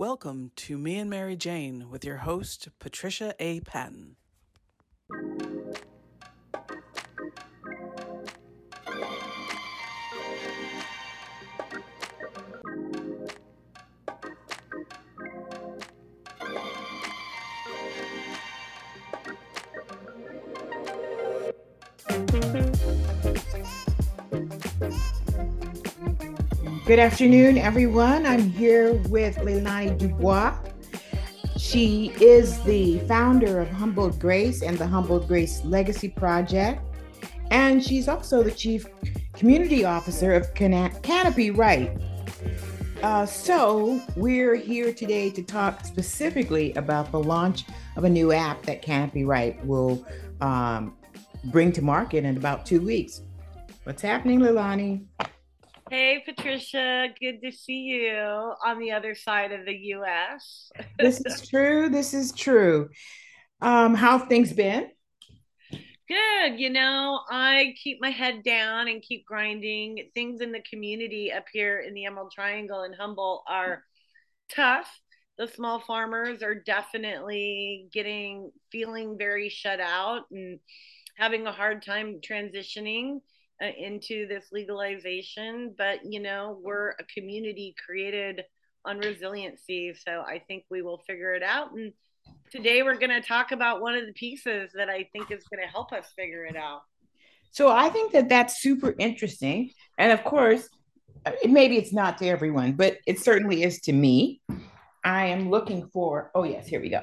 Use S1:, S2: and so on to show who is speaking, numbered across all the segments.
S1: Welcome to Me and Mary Jane with your host, Patricia A. Patton.
S2: Good afternoon, everyone. I'm here with Leilani Dubois. She is the founder of Humbled Grace and the Humbled Grace Legacy Project. And she's also the chief community officer of Can- Canopy Right. Uh, so, we're here today to talk specifically about the launch of a new app that Canopy Right will um, bring to market in about two weeks. What's happening, Leilani?
S3: Hey, Patricia. Good to see you on the other side of the US.
S2: this is true. This is true. Um, how have things been?
S3: Good. You know, I keep my head down and keep grinding. Things in the community up here in the Emerald Triangle and Humboldt are tough. The small farmers are definitely getting feeling very shut out and having a hard time transitioning into this legalization but you know we're a community created on resiliency so i think we will figure it out. And today we're going to talk about one of the pieces that i think is going to help us figure it out.
S2: So i think that that's super interesting and of course uh, maybe it's not to everyone but it certainly is to me. I am looking for oh yes here we go.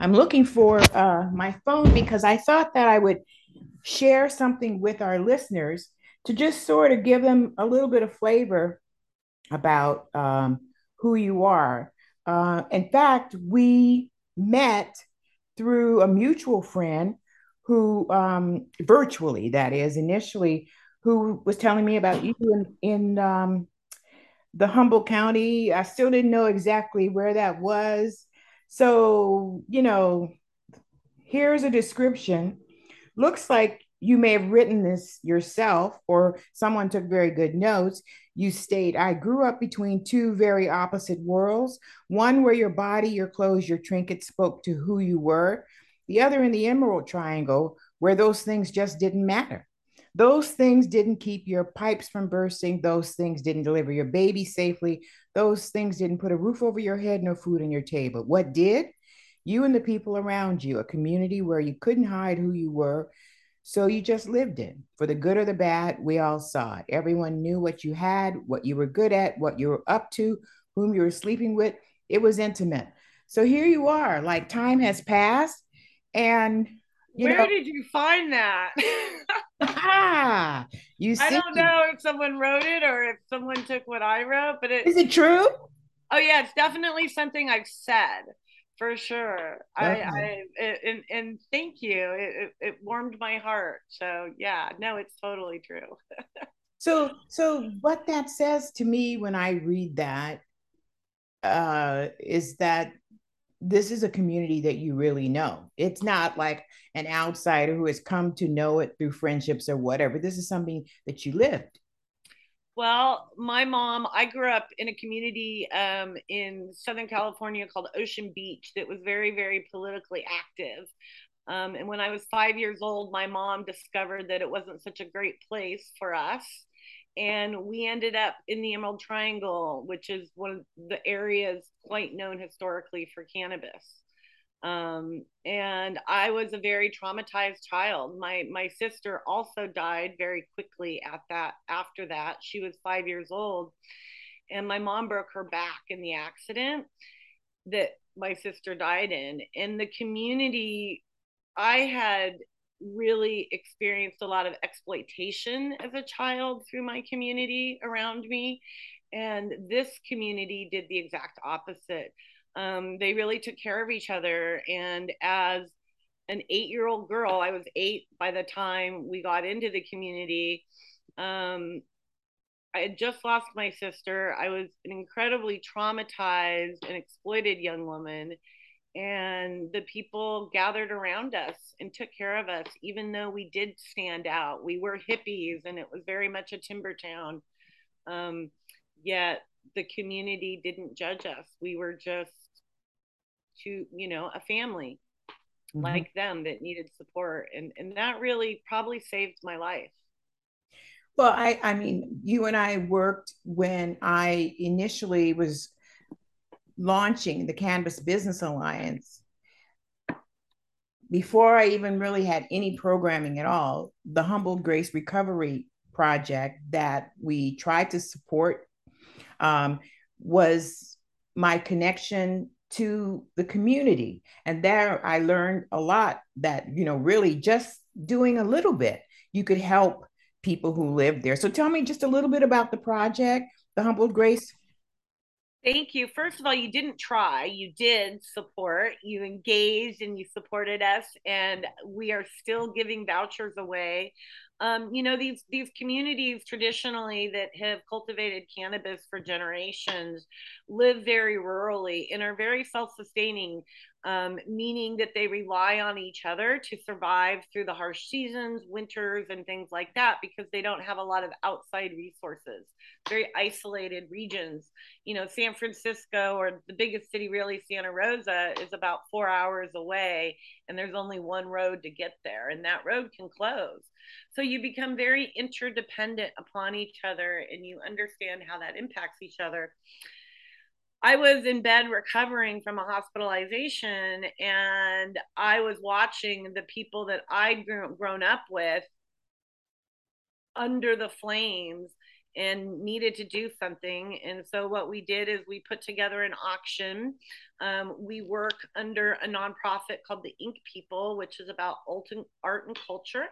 S2: I'm looking for uh, my phone because i thought that i would share something with our listeners to just sort of give them a little bit of flavor about um, who you are. Uh, in fact, we met through a mutual friend who, um, virtually, that is, initially, who was telling me about you in, in um, the Humboldt County. I still didn't know exactly where that was. So, you know, here's a description looks like you may have written this yourself or someone took very good notes. You state, I grew up between two very opposite worlds one where your body, your clothes, your trinkets spoke to who you were, the other in the Emerald Triangle, where those things just didn't matter. Those things didn't keep your pipes from bursting. Those things didn't deliver your baby safely. Those things didn't put a roof over your head, no food on your table. What did? you and the people around you, a community where you couldn't hide who you were. So you just lived in. For the good or the bad, we all saw it. Everyone knew what you had, what you were good at, what you were up to, whom you were sleeping with. It was intimate. So here you are, like time has passed. And
S3: you where know, did you find that?
S2: ah, you
S3: see. I don't know if someone wrote it or if someone took what I wrote, but it
S2: is it true?
S3: Oh yeah, it's definitely something I've said for sure. I i it, and and thank you. It, it warmed my heart. So yeah no it's totally true.
S2: So so what that says to me when i read that uh is that this is a community that you really know. It's not like an outsider who has come to know it through friendships or whatever. This is something that you lived
S3: well, my mom, I grew up in a community um, in Southern California called Ocean Beach that was very, very politically active. Um, and when I was five years old, my mom discovered that it wasn't such a great place for us. And we ended up in the Emerald Triangle, which is one of the areas quite known historically for cannabis. Um, and I was a very traumatized child. My my sister also died very quickly at that. After that, she was five years old, and my mom broke her back in the accident that my sister died in. In the community, I had really experienced a lot of exploitation as a child through my community around me, and this community did the exact opposite um, they really took care of each other. And as an eight year old girl, I was eight by the time we got into the community. Um, I had just lost my sister. I was an incredibly traumatized and exploited young woman. And the people gathered around us and took care of us, even though we did stand out. We were hippies and it was very much a timber town. Um, yet the community didn't judge us. We were just to, you know, a family mm-hmm. like them that needed support. And and that really probably saved my life.
S2: Well, I I mean, you and I worked when I initially was launching the Cannabis Business Alliance. Before I even really had any programming at all, the Humble Grace Recovery Project that we tried to support um, was my connection to the community. And there I learned a lot that, you know, really just doing a little bit, you could help people who live there. So tell me just a little bit about the project, the Humble Grace.
S3: Thank you. First of all, you didn't try, you did support, you engaged and you supported us, and we are still giving vouchers away um, you know these these communities traditionally that have cultivated cannabis for generations live very rurally and are very self-sustaining um, meaning that they rely on each other to survive through the harsh seasons, winters, and things like that, because they don't have a lot of outside resources. Very isolated regions. You know, San Francisco or the biggest city, really, Santa Rosa, is about four hours away, and there's only one road to get there, and that road can close. So you become very interdependent upon each other, and you understand how that impacts each other. I was in bed recovering from a hospitalization and I was watching the people that I'd grown up with under the flames and needed to do something. And so what we did is we put together an auction. Um, we work under a nonprofit called the Ink People, which is about art and culture.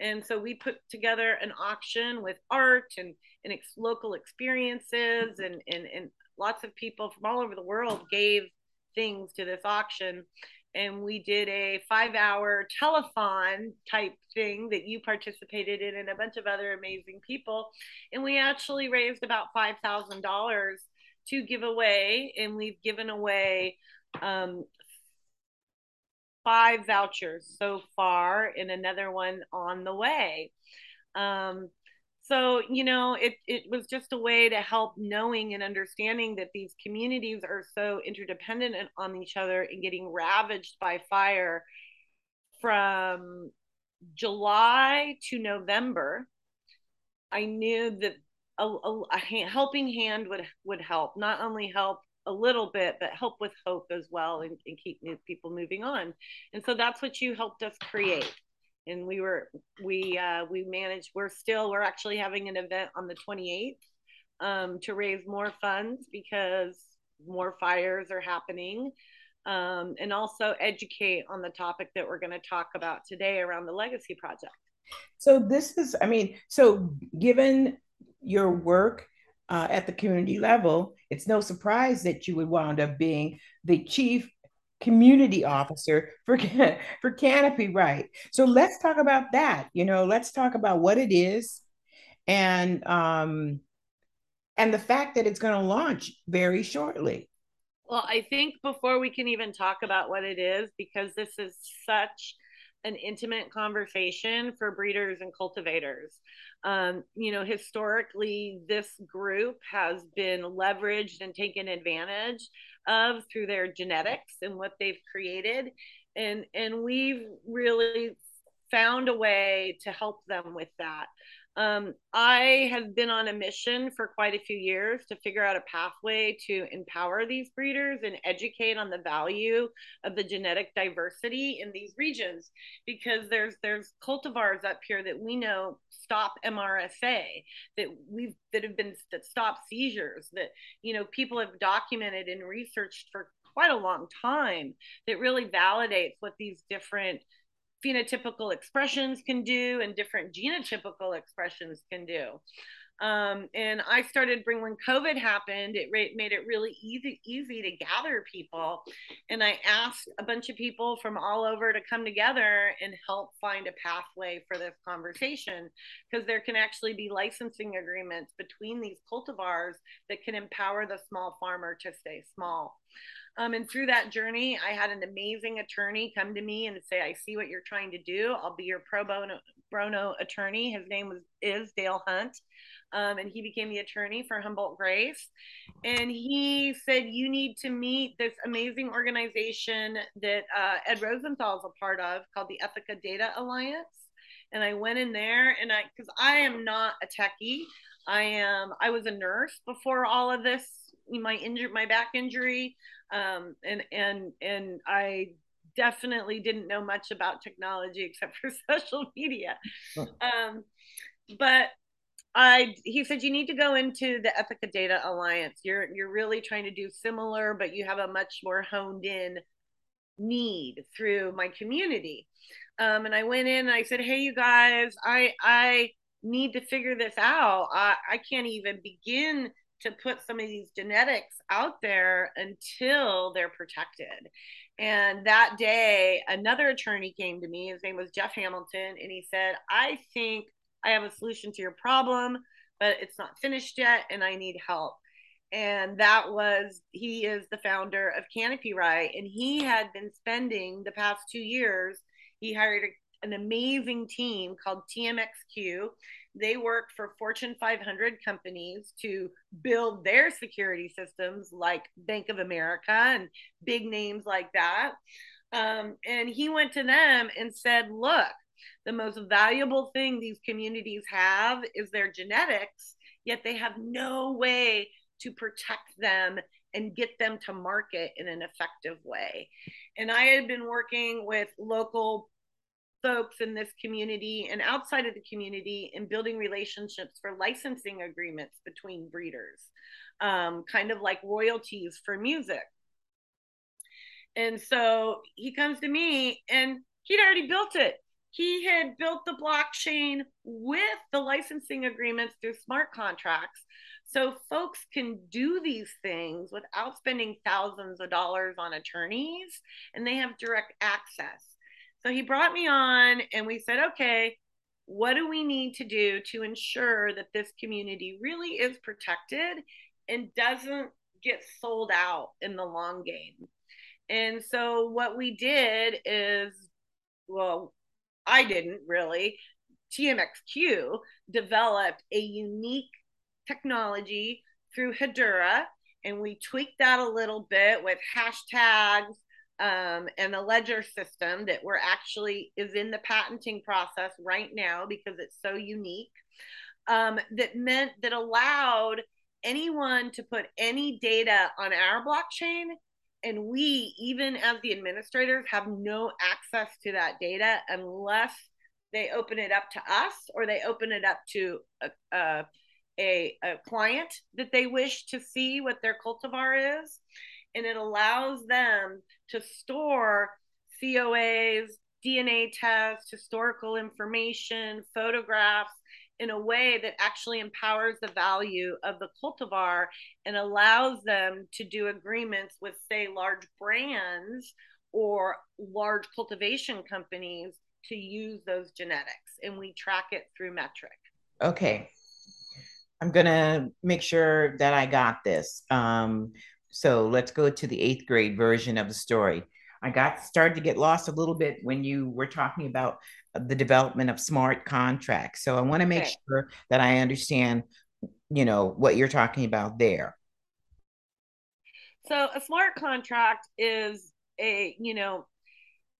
S3: And so we put together an auction with art and, and ex- local experiences and, and, and lots of people from all over the world gave things to this auction. And we did a five hour telethon type thing that you participated in and a bunch of other amazing people. And we actually raised about $5000 to give away. And we've given away um, five vouchers so far and another one on the way. Um, so you know it, it was just a way to help knowing and understanding that these communities are so interdependent on each other and getting ravaged by fire from july to november. I knew that a, a, a helping hand would would help not only help a little bit but help with hope as well and, and keep people moving on. And so that's what you helped us create. And we were we uh, we managed we're still we're actually having an event on the 28th um, to raise more funds because more fires are happening. Um, and also educate on the topic that we're going to talk about today around the legacy project.
S2: So this is i mean so given your work uh, at the community level it's no surprise that you would wind up being the chief community officer for for Canopy Right. So let's talk about that. You know, let's talk about what it is, and um, and the fact that it's going to launch very shortly.
S3: Well, I think before we can even talk about what it is, because this is such an intimate conversation for breeders and cultivators. Um, you know, historically, this group has been leveraged and taken advantage of through their genetics and what they've created and and we've really found a way to help them with that um, I have been on a mission for quite a few years to figure out a pathway to empower these breeders and educate on the value of the genetic diversity in these regions because there's there's cultivars up here that we know stop MRSA that we've that have been that stop seizures that you know people have documented and researched for quite a long time that really validates what these different phenotypical expressions can do and different genotypical expressions can do. Um, and I started bring when COVID happened, it made it really easy easy to gather people. And I asked a bunch of people from all over to come together and help find a pathway for this conversation because there can actually be licensing agreements between these cultivars that can empower the small farmer to stay small. Um, and through that journey, I had an amazing attorney come to me and say, I see what you're trying to do. I'll be your pro bono, bono attorney. His name was is Dale Hunt. Um, and he became the attorney for Humbled Grace. And he said, You need to meet this amazing organization that uh, Ed Rosenthal is a part of called the Ethica Data Alliance. And I went in there and I, because I am not a techie, I am, I was a nurse before all of this, my injury, my back injury. Um, and, and, and I definitely didn't know much about technology except for social media. Um, but I he said you need to go into the Ethica Data Alliance. You're you're really trying to do similar, but you have a much more honed in need through my community. Um, and I went in and I said, Hey you guys, I I need to figure this out. I, I can't even begin to put some of these genetics out there until they're protected. And that day, another attorney came to me. His name was Jeff Hamilton, and he said, I think I have a solution to your problem, but it's not finished yet and I need help. And that was, he is the founder of Canopy Right. And he had been spending the past two years, he hired an amazing team called TMXQ. They work for Fortune 500 companies to build their security systems like Bank of America and big names like that. Um, and he went to them and said, Look, the most valuable thing these communities have is their genetics, yet they have no way to protect them and get them to market in an effective way. And I had been working with local folks in this community and outside of the community in building relationships for licensing agreements between breeders, um, kind of like royalties for music. And so he comes to me and he'd already built it he had built the blockchain with the licensing agreements through smart contracts. So folks can do these things without spending thousands of dollars on attorneys and they have direct access. So he brought me on and we said, okay, what do we need to do to ensure that this community really is protected and doesn't get sold out in the long game? And so what we did is, well, I didn't really. TMXQ developed a unique technology through Hedera, and we tweaked that a little bit with hashtags um, and a ledger system that we're actually is in the patenting process right now because it's so unique. Um, that meant that allowed anyone to put any data on our blockchain and we even as the administrators have no access to that data unless they open it up to us or they open it up to a, a, a, a client that they wish to see what their cultivar is and it allows them to store coas dna tests historical information photographs in a way that actually empowers the value of the cultivar and allows them to do agreements with, say, large brands or large cultivation companies to use those genetics. And we track it through Metrc.
S2: Okay. I'm going to make sure that I got this. Um, so let's go to the eighth grade version of the story. I got started to get lost a little bit when you were talking about uh, the development of smart contracts. So I want to make okay. sure that I understand, you know, what you're talking about there.
S3: So a smart contract is a, you know,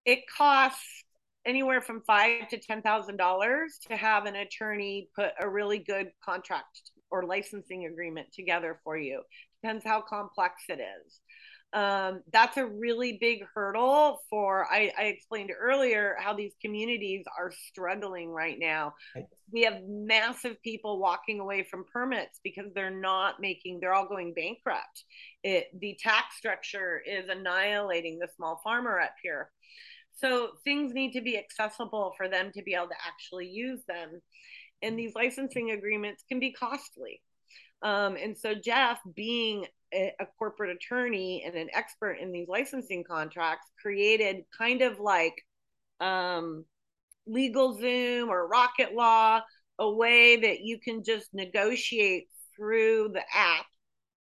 S3: it costs anywhere from five to ten thousand dollars to have an attorney put a really good contract or licensing agreement together for you. Depends how complex it is. Um, that's a really big hurdle for I, I, explained earlier how these communities are struggling right now. We have massive people walking away from permits because they're not making they're all going bankrupt. It the tax structure is annihilating the small farmer up here. So things need to be accessible for them to be able to actually use them. And these licensing agreements can be costly um, and so Jeff, being a, a, corporate attorney and an expert in these licensing contracts, created kind of like um, LegalZoom or Rocket Law, a way that you can just negotiate through the app,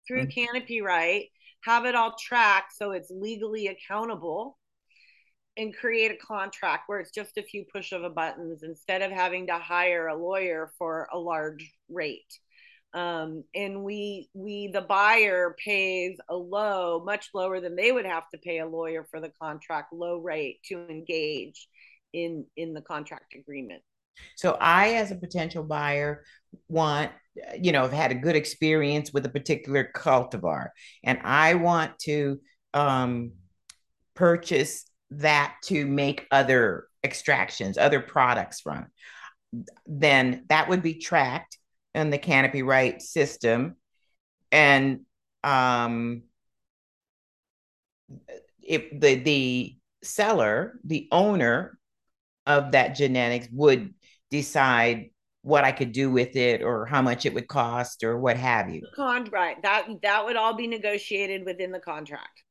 S3: through mm-hmm. Canopy Right, have it all tracked so it's legally accountable. and create a contract where it's just a few push of a buttons instead of having to hire a lawyer for a large rate um, and we we the buyer pays a low much lower than they would have to pay a lawyer for the contract low rate to engage in in the contract agreement.
S2: So i as a potential buyer want you know have had a good experience with a particular cultivar and i want to um, purchase that to make other extractions other products from. Then that would be tracked in the canopy right system and um, if the the seller the owner of that genetics would decide what I could do with it or how much it would cost or what have you.
S3: Contract that that would all be negotiated within the contract.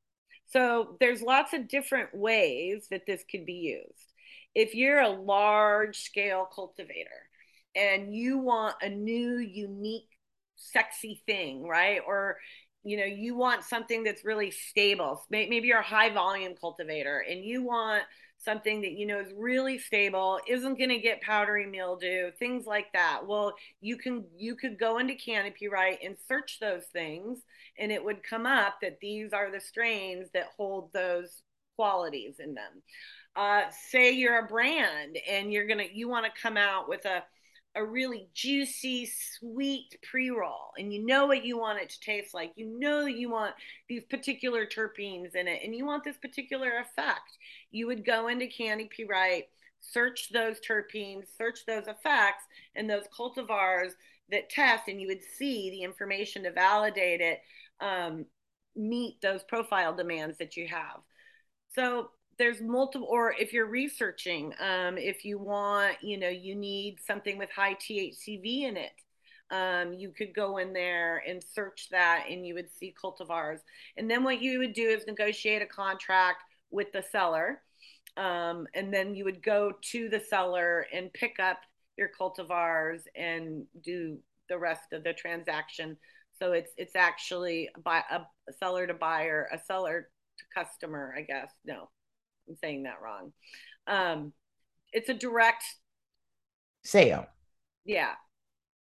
S3: So there's lots of different ways that this could be used. If you're a large scale cultivator and you want a new, unique, sexy thing, right? Or you know, you want something that's really stable. Maybe you're a high volume cultivator and you want something that you know is really stable isn't going to get powdery mildew things like that well you can you could go into canopy right and search those things and it would come up that these are the strains that hold those qualities in them uh, say you're a brand and you're gonna you want to come out with a a really juicy, sweet pre roll, and you know what you want it to taste like. You know that you want these particular terpenes in it, and you want this particular effect. You would go into Canopy Right, search those terpenes, search those effects, and those cultivars that test, and you would see the information to validate it, um, meet those profile demands that you have. So there's multiple or if you're researching um, if you want you know you need something with high thcv in it um, you could go in there and search that and you would see cultivars. And then what you would do is negotiate a contract with the seller um, and then you would go to the seller and pick up your cultivars and do the rest of the transaction. So it's it's actually a, a seller to buyer a seller to customer i guess. No I'm saying that wrong. Um, it's a direct
S2: sale.
S3: Yeah.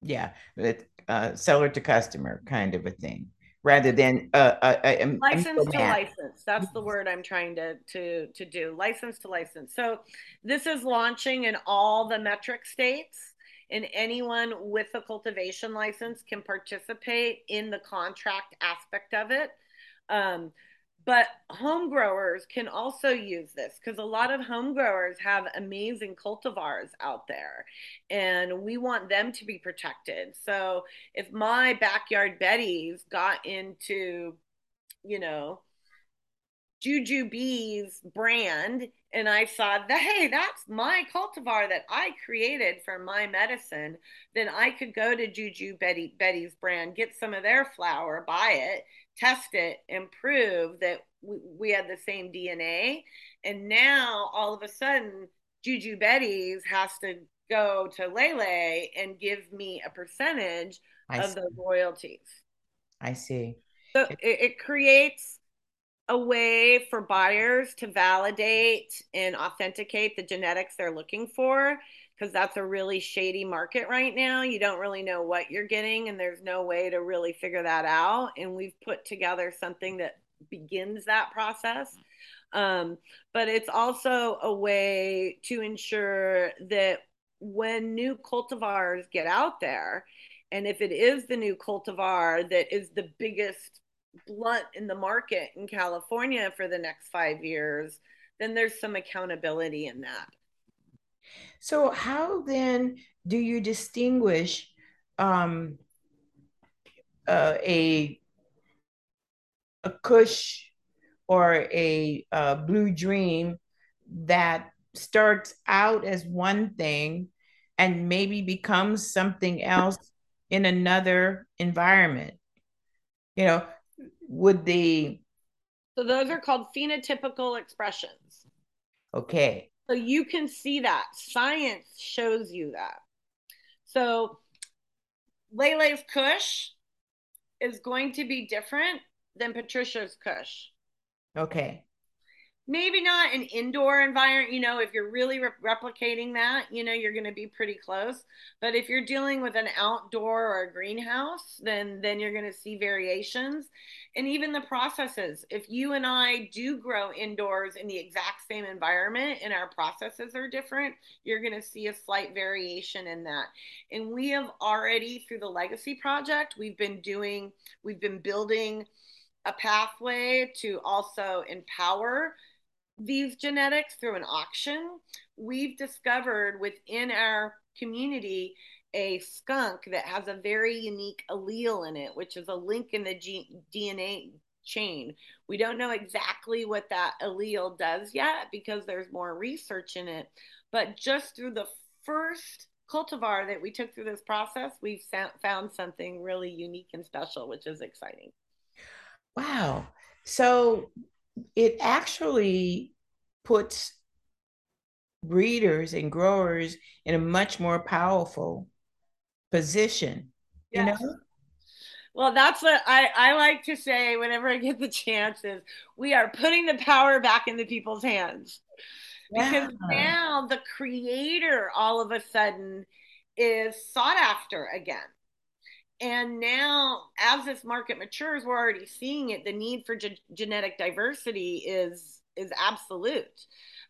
S2: Yeah, it, uh, seller to customer kind of a thing, rather than uh, uh, uh
S3: license to license. That's the word I'm trying to to to do. License to license. So this is launching in all the Metrc states and anyone with a cultivation license can participate in the contract aspect of it. Um, but home growers can also use this because a lot of home growers have amazing cultivars out there and we want them to be protected. So if my backyard Betty's got into, you know, Juju Bees brand and I saw that hey, that's my cultivar that I created for my medicine, then I could go to Juju Betty Betty's brand, get some of their flower, buy it, test it and prove that we, we had the same DNA. And now all of a sudden, Juju Betty's has to go to Lele and give me a percentage I of see. the royalties.
S2: I see.
S3: So it, it creates a way for buyers to validate and authenticate the genetics they're looking for because that's a really shady market right now. You don't really know what you're getting, and there's no way to really figure that out. And we've put together something that begins that process. Um, but it's also a way to ensure that when new cultivars get out there, and if it is the new cultivar that is the biggest blunt in the market in California for the next five years, then there's some accountability in that.
S2: So, how then do you distinguish um, uh, a a Kush or a uh, Blue Dream that starts out as one thing and maybe becomes something else in another environment? You know, would the
S3: so those are called phenotypical expressions.
S2: Okay.
S3: So you can see that. Science shows you that. So Lele's Kush is going to be different than Patricia's Kush.
S2: Okay.
S3: Maybe not an indoor environment you know if you're really re- replicating that you know you're going to be pretty close. But if you're dealing with an outdoor or a greenhouse then then you're going to see variations. And even the processes if you and i do grow indoors in the exact same environment and our processes are different you're going to see a slight variation in that. And we have already through the legacy project we've been doing we've been building a pathway to also empower these genetics through an auction, we've discovered within our community a skunk that has a very unique allele in it, which is a link in the G- DNA chain. We don't know exactly what that allele does yet because there's more research in it. But just through the first cultivar that we took through this process, we've found something really unique and special, which is exciting.
S2: Wow. So it actually puts breeders and growers in a much more powerful position yes. you know?
S3: Well that's what I, I like to say whenever i get the chance is we are putting the power back into people's hands. Because now the creator all of a sudden is sought after again and now as this market matures we're already seeing it. The need for ge- genetic diversity is is absolute.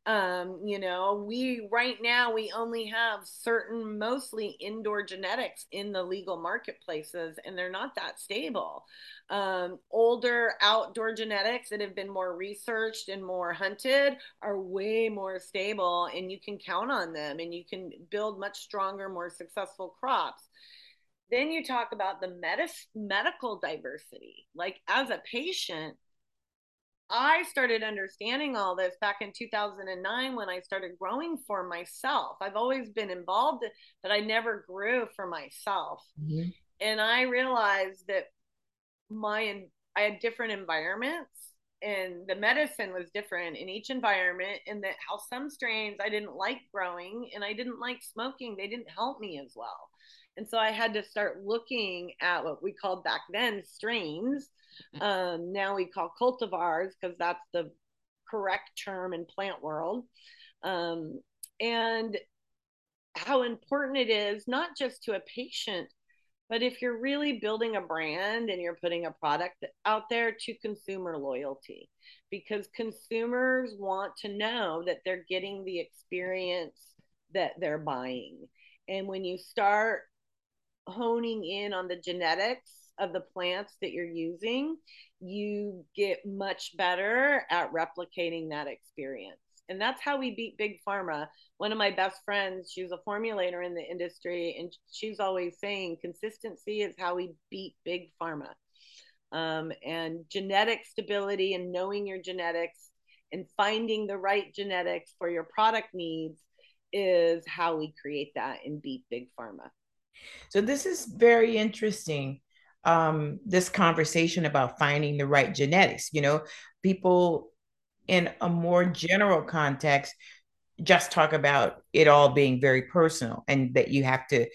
S3: Um, you know we right now we only have certain mostly indoor genetics in the legal marketplaces and they're not that stable. Um, older outdoor genetics that have been more researched and more hunted are way more stable and you can count on them and you can build much stronger more successful crops then you talk about the medis- medical diversity. Like as a patient, I started understanding all this back in 2009 when I started growing for myself. I've always been involved, but I never grew for myself. Mm-hmm. And I realized that my I had different environments and the medicine was different in each environment and that how some strains I didn't like growing and I didn't like smoking, they didn't help me as well. And so I had to start looking at what we called back then strains. Um, now we call cultivars because that's the correct term in plant world. Um, and how important it is, not just to a patient, but if you're really building a brand and you're putting a product out there to consumer loyalty, because consumers want to know that they're getting the experience that they're buying. And when you start honing in on the genetics of the plants that you're using, you get much better at replicating that experience. And that's how we beat big pharma. One of my best friends, she's a formulator in the industry, and she's always saying consistency is how we beat big pharma. Um, and genetic stability and knowing your genetics and finding the right genetics for your product needs is how we create that and beat big pharma.
S2: So this is very interesting. Um, this conversation about finding the right genetics. You know, people in a more general context just talk about it all being very personal and that you have to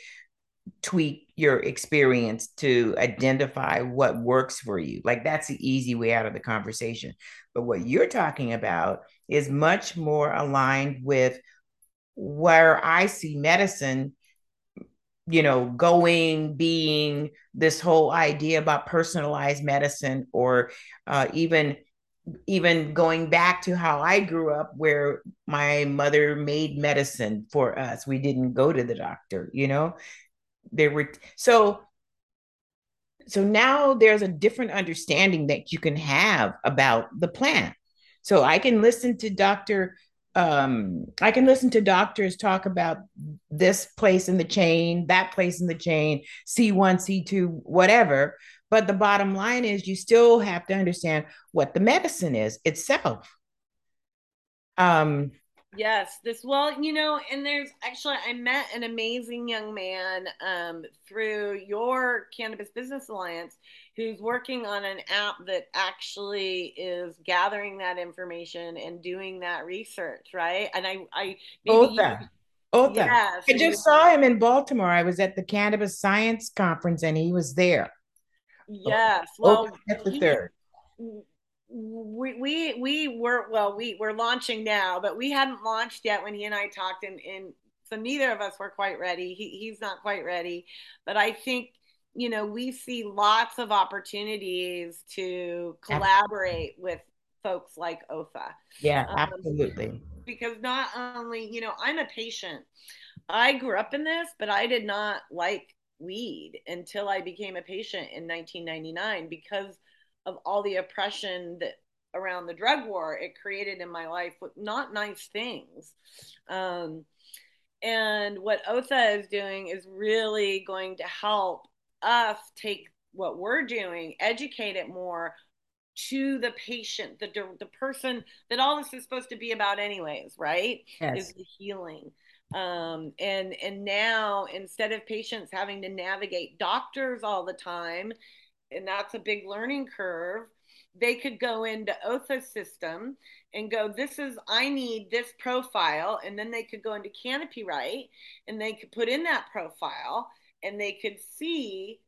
S2: tweak your experience to identify what works for you. Like that's the easy way out of the conversation. But what you're talking about is much more aligned with where I see medicine you know, going, being this whole idea about personalized medicine, or uh, even even going back to how I grew up, where my mother made medicine for us. We didn't go to the doctor, you know. There were so so now there's a different understanding that you can have about the plant. So I can listen to Dr um i can listen to doctors talk about this place in the chain that place in the chain c1 c2 whatever. But the bottom line is you still have to understand what the medicine is itself. Um
S3: Yes, this well, you know, and there's actually I met an amazing young man um, through your Cannabis Business Alliance who's working on an app that actually is gathering that information and doing that research, right? And I, I
S2: Otha. Yes, I just saw him in Baltimore. I was at the Cannabis Science Conference, and he was there.
S3: Yes, well,
S2: the third
S3: we we we were well we we're launching now but we hadn't launched yet when he and i talked and, and so neither of us were quite ready. He, he's not quite ready. But i think you know we see lots of opportunities to collaborate with folks like Otha
S2: yeah um, absolutely.
S3: because not only you know i'm a patient. I grew up in this but i did not like weed until i became a patient in 1999 because of all the oppression that around the drug war it created in my life with not nice things. Um, and what OTHA is doing is really going to help us take what we're doing, educate it more to the patient, the the person that all this is supposed to be about, anyways, right? Yes. Is the healing. Um, and and now instead of patients having to navigate doctors all the time and that's a big learning curve they could go into otha's system and go this is i need this profile and then they could go into canopy right and they could put in that profile and they could see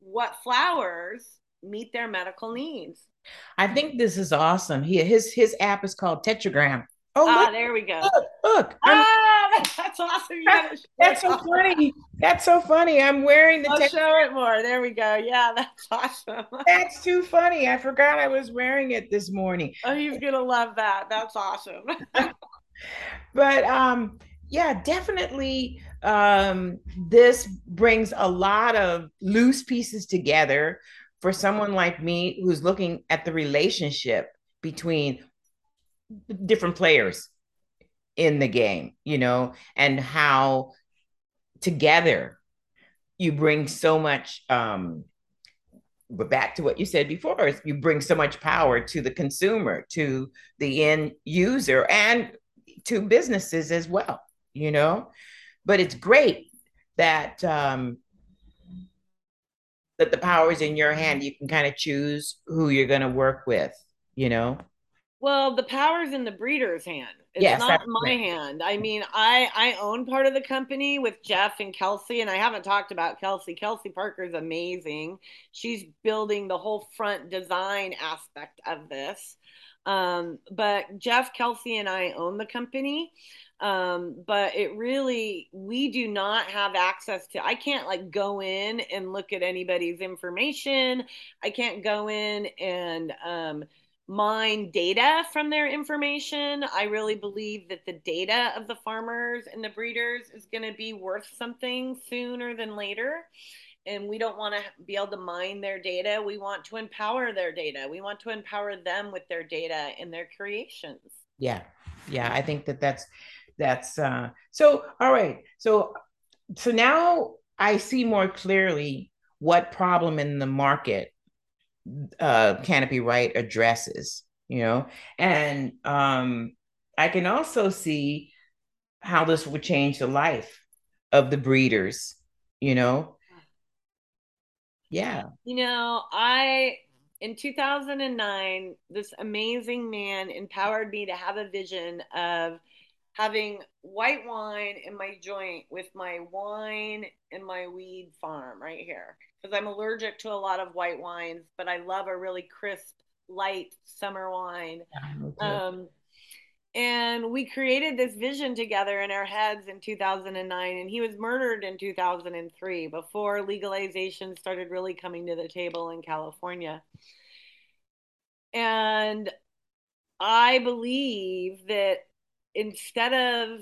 S3: what flowers meet their medical needs.
S2: I think this is awesome. He, his his app is called tetragram
S3: Oh, ah, look, there we go. Look,
S2: look
S3: ah, that's awesome.
S2: that's so funny. That's so funny. I'm wearing the.
S3: I'll show it more. There we go. Yeah, that's awesome.
S2: that's too funny. I forgot I was wearing it this morning.
S3: Oh, he's gonna love that. That's awesome.
S2: but um, yeah, definitely. Um, this brings a lot of loose pieces together for someone like me who's looking at the relationship between different players in the game, you know, and how together you bring so much um but back to what you said before is you bring so much power to the consumer to the end user and to businesses as well you know? But it's great that um that the power is in your hand. You can kind of choose who you're going to work with you know
S3: well, the power's in the breeder's hand. It's yes, not my right. hand. I mean, I I own part of the company with Jeff and Kelsey, and I haven't talked about Kelsey. Kelsey Parker is amazing. She's building the whole front design aspect of this. Um, but Jeff, Kelsey, and I own the company. Um, but it really, we do not have access to, I can't like go in and look at anybody's information. I can't go in and, um, mine data from their information. I really believe that the data of the farmers and the breeders is going to be worth something sooner than later. And we don't want to be able to mine their data. We want to empower their data. We want to empower them with their data and their creations.
S2: Yeah. Yeah. I think that that's, that's, uh, so, all right. So, so now I see more clearly what problem in the market uh, Canopy Right addresses, you know, and um, I can also see how this would change the life of the breeders, you know. Yeah.
S3: You know, I in 2009, this amazing man empowered me to have a vision of having white wine in my joint with my wine and my weed farm right here because I'm allergic to a lot of white wines, but I love a really crisp, light summer wine. Yeah, um, and we created this vision together in our heads in 2009 and he was murdered in 2003 before legalization started really coming to the table in california and i believe that instead of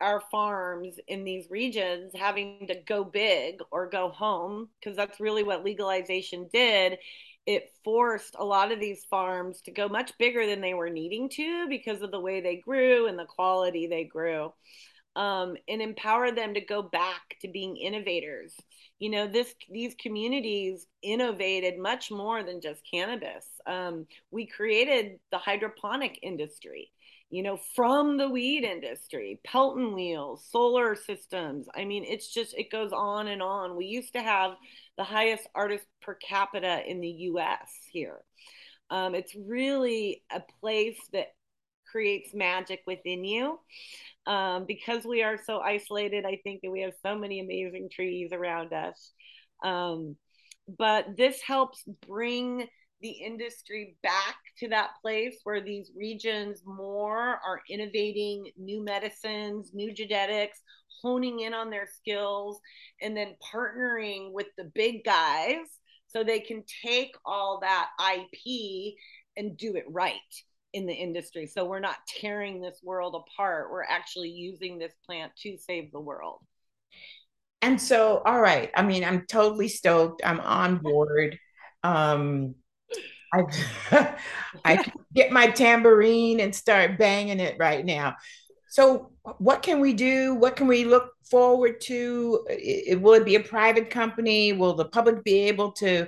S3: our farms in these regions having to go big or go home because that's really what legalization did. It forced a lot of these farms to go much bigger than they were needing to because of the way they grew and the quality they grew um, and empower them to go back to being innovators. You know this these communities innovated much more than just cannabis. Um, we created the hydroponic industry you know, from the weed industry, Pelton wheels, solar systems. I mean, it's just, it goes on and on. We used to have the highest artist per capita in the US here. Um, it's really a place that creates magic within you. Um, because we are so isolated, I think that we have so many amazing trees around us. Um, but this helps bring the industry back to that place where these regions more are innovating new medicines, new genetics, honing in on their skills, and then partnering with the big guys so they can take all that IP and do it right in the industry. So we're not tearing this world apart. We're actually using this plant to save the world.
S2: And so, all right. I mean, I'm totally stoked. I'm on board. Um, I I get my tambourine and start banging it right now. So, what can we do? What can we look forward to? It, will it be a private company? Will the public be able to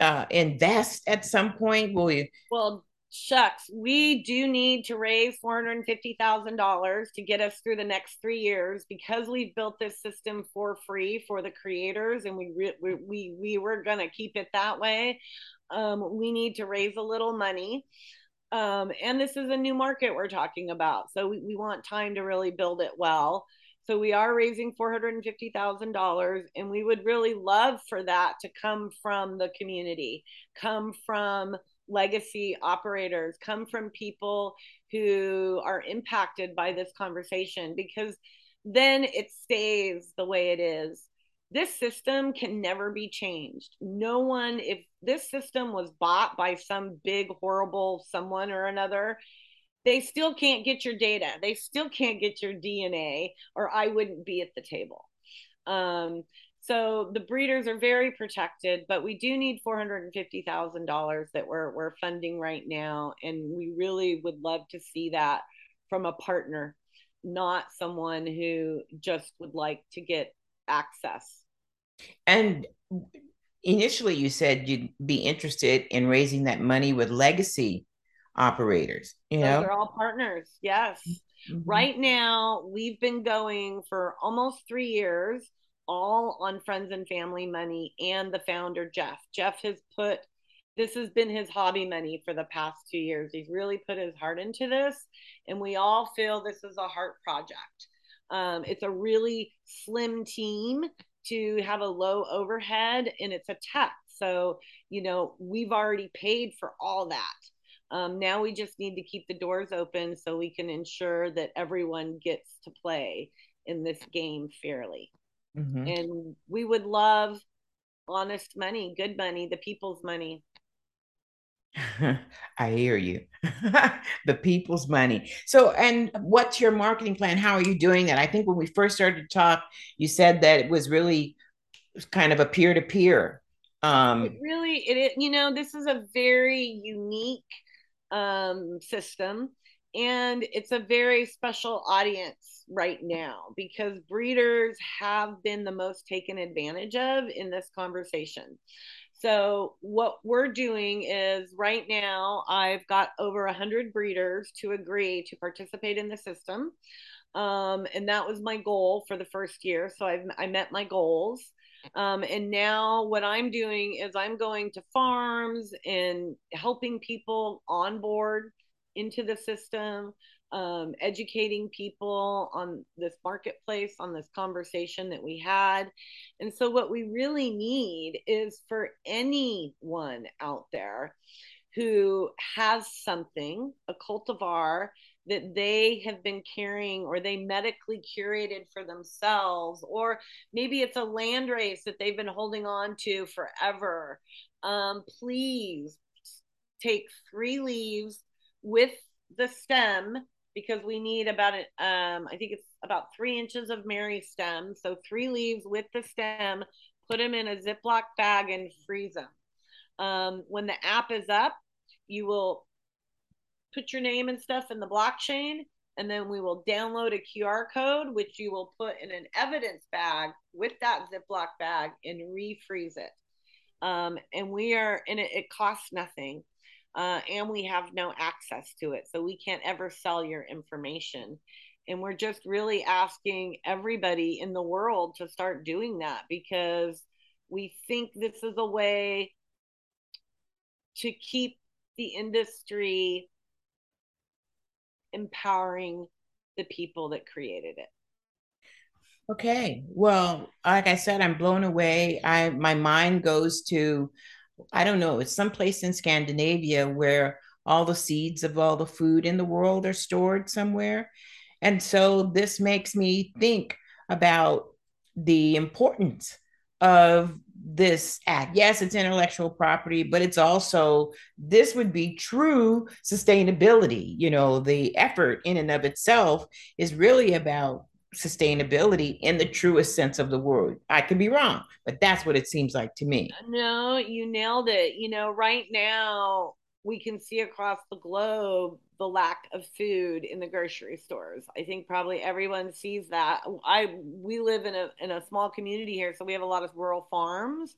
S2: uh, invest at some point? Will you?
S3: Well, shucks, we do need to raise $450,000 to get us through the next three years because we've built this system for free for the creators and we, re- we, we, we were going to keep it that way. Um, we need to raise a little money. Um, and this is a new market we're talking about. So we, we want time to really build it well. So we are raising $450,000 and we would really love for that to come from the community, come from legacy operators, come from people who are impacted by this conversation because then it stays the way it is. This system can never be changed. No one, if this system was bought by some big, horrible someone or another, they still can't get your data. They still can't get your DNA, or I wouldn't be at the table. Um, so the breeders are very protected, but we do need four hundred and fifty thousand dollars that we're we're funding right now, and we really would love to see that from a partner, not someone who just would like to get access.
S2: And initially, you said you'd be interested in raising that money with legacy operators. You Those know,
S3: they're all partners. Yes. Mm-hmm. Right now, we've been going for almost three years all on friends and family money and the founder, Jeff. Jeff has put this has been his hobby money for the past two years. He's really put his heart into this, and we all feel this is a heart project. Um, it's a really slim team to have a low overhead, and it's a tech. So, you know, we've already paid for all that. Um, now we just need to keep the doors open so we can ensure that everyone gets to play in this game fairly. Mm-hmm. And we would love honest money, good money, the people's money.
S2: I hear you. the people's money. So, and what's your marketing plan? How are you doing that? I think when we first started to talk, you said that it was really kind of a peer to peer. Um,
S3: it really, it, you know, this is a very unique um, system and it's a very special audience right now because breeders have been the most taken advantage of in this conversation. So, what we're doing is right now, I've got over 100 breeders to agree to participate in the system. Um, and that was my goal for the first year. So, I've, I met my goals. Um, and now, what I'm doing is I'm going to farms and helping people on board into the system, um, educating people on this marketplace, on this conversation that we had. And so, what we really need is for anyone out there who has something, a cultivar that they have been carrying or they medically curated for themselves, or maybe it's a land race that they've been holding on to forever. Um, please take three leaves with the stem because we need about it. Um, I think it's about three inches of meristem. So three leaves with the stem. Put them in a Ziploc bag and freeze them. Um, when the app is up, you will put your name and stuff in the blockchain, and then we will download a QR code, which you will put in an evidence bag with that Ziploc bag and refreeze it. Um, and we are, and it, it costs nothing uh, and we have no access to it. So we can't ever sell your information. And we're just really asking everybody in the world to start doing that because we think this is a way to keep the industry empowering the people that created it.
S2: Okay. Well, like I said, I'm blown away. I my mind goes to I don't know, it's someplace in Scandinavia where all the seeds of all the food in the world are stored somewhere. And so this makes me think about the importance of this act. Yes, it's intellectual property, but it's also this would be true sustainability. You know, the effort in and of itself is really about sustainability in the truest sense of the word. I could be wrong, but that's what it seems like to me.
S3: No, you nailed it. You know, right now we can see across the globe the lack of food in the grocery stores. I think probably everyone sees that. I we live in a in a small community here, so we have a lot of rural farms.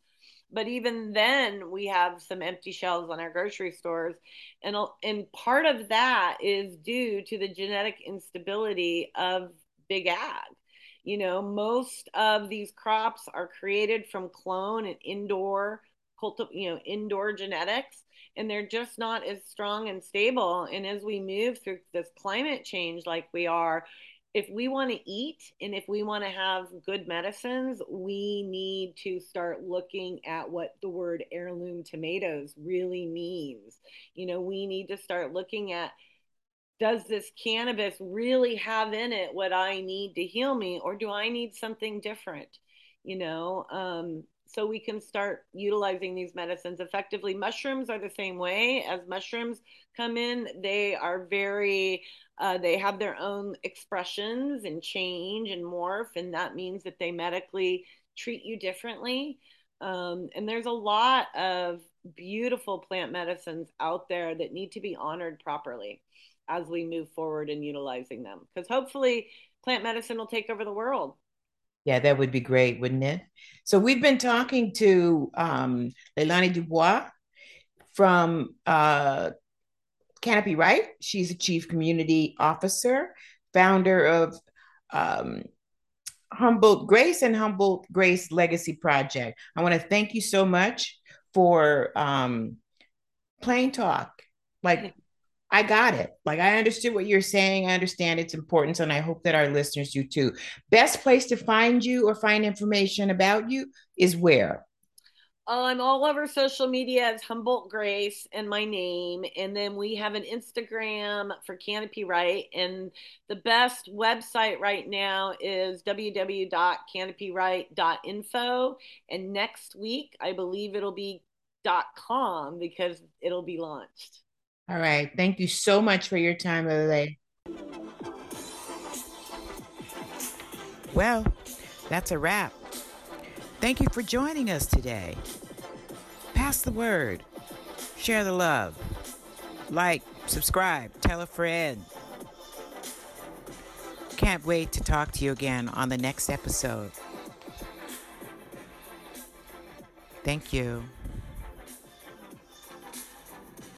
S3: But even then, we have some empty shelves on our grocery stores, and and part of that is due to the genetic instability of big ag. You know, most of these crops are created from clone and indoor culti- you know, indoor genetics and they're just not as strong and stable. And as we move through this climate change, like we are, if we want to eat and if we want to have good medicines, we need to start looking at what the word heirloom tomatoes really means. You know, we need to start looking at does this cannabis really have in it what I need to heal me, or do I need something different? You know, um, so we can start utilizing these medicines effectively. Mushrooms are the same way as mushrooms come in. They are very, uh, they have their own expressions and change and morph, and that means that they medically treat you differently. Um, and there's a lot of beautiful plant medicines out there that need to be honored properly as we move forward in utilizing them. Because hopefully, plant medicine will take over the world.
S2: Yeah, that would be great, wouldn't it? So we've been talking to um, Leilani Dubois from uh, Canopy Right. She's a chief community officer, founder of um, Humboldt Grace and Humboldt Grace Legacy Project. I want to thank you so much for um, plain talk. Like I got it. Like I understood what you're saying. I understand its importance, and I hope that our listeners do too. Best place to find you or find information about you is where?
S3: Oh, I'm all over social media as Humboldt Grace and my name. And then we have an Instagram for Canopy Right. And the best website right now is www.canopyright.info. And next week, I believe it'll be .com because it'll be launched.
S2: All right. Thank you so much for your time, Lele.
S1: Well, that's a wrap. Thank you for joining us today. Pass the word, share the love, like, subscribe, tell a friend. Can't wait to talk to you again on the next episode. Thank you.